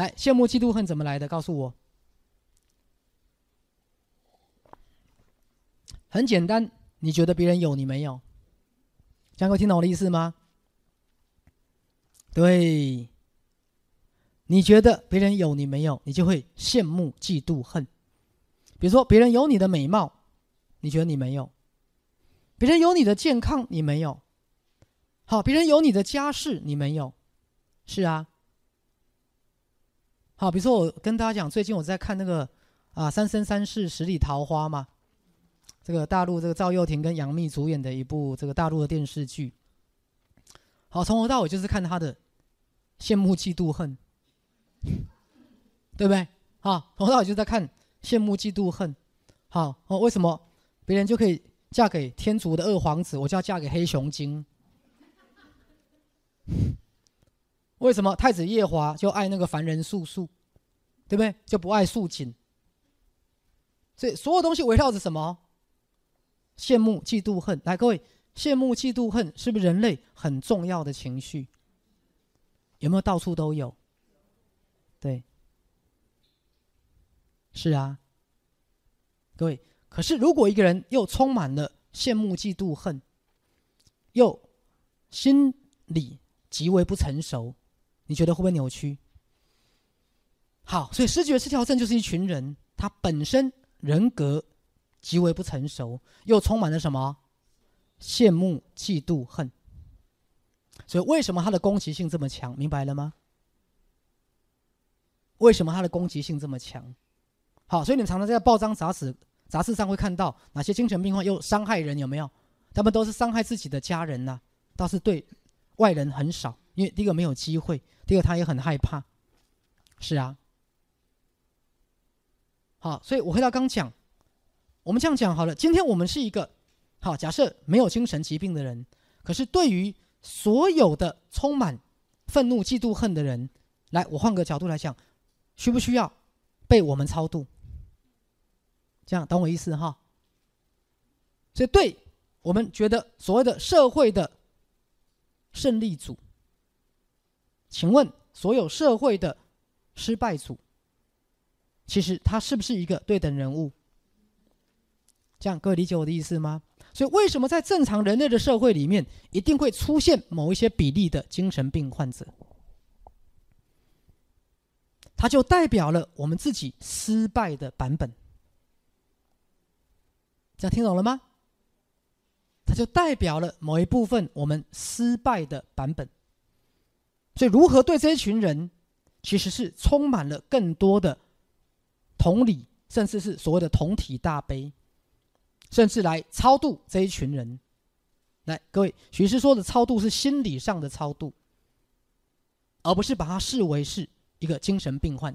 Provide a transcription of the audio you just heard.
来，羡慕、嫉妒、恨怎么来的？告诉我。很简单，你觉得别人有，你没有？这样会听懂我的意思吗？对，你觉得别人有，你没有，你就会羡慕、嫉妒、恨。比如说，别人有你的美貌，你觉得你没有；别人有你的健康，你没有。好，别人有你的家世，你没有。是啊。好，比如说我跟大家讲，最近我在看那个啊《三生三世十里桃花》嘛。这个大陆这个赵又廷跟杨幂主演的一部这个大陆的电视剧，好，从头到尾就是看他的羡慕、嫉妒、恨，对不对？好，从头到尾就在看羡慕、嫉妒、恨。好，哦，为什么别人就可以嫁给天竺的二皇子，我就要嫁给黑熊精？为什么太子夜华就爱那个凡人素素，对不对？就不爱素锦？所以所有东西围绕着什么？羡慕、嫉妒、恨，来，各位，羡慕、嫉妒、恨是不是人类很重要的情绪？有没有到处都有？对，是啊。各位，可是如果一个人又充满了羡慕、嫉妒、恨，又心理极为不成熟，你觉得会不会扭曲？好，所以视觉失调症就是一群人，他本身人格。极为不成熟，又充满了什么羡慕、嫉妒、恨。所以，为什么他的攻击性这么强？明白了吗？为什么他的攻击性这么强？好，所以你们常常在报章、杂志、杂志上会看到哪些精神病患又伤害人？有没有？他们都是伤害自己的家人呐，倒是对外人很少。因为第一个没有机会，第二他也很害怕。是啊。好，所以我回到刚讲。我们这样讲好了，今天我们是一个好假设没有精神疾病的人，可是对于所有的充满愤怒、嫉妒、恨的人，来，我换个角度来讲，需不需要被我们超度？这样懂我意思哈？所以，对我们觉得所谓的社会的胜利组，请问所有社会的失败组，其实他是不是一个对等人物？这样，各位理解我的意思吗？所以，为什么在正常人类的社会里面，一定会出现某一些比例的精神病患者？它就代表了我们自己失败的版本。这样听懂了吗？它就代表了某一部分我们失败的版本。所以，如何对这一群人，其实是充满了更多的同理，甚至是所谓的同体大悲。甚至来超度这一群人，来，各位，许师说的超度是心理上的超度，而不是把它视为是一个精神病患。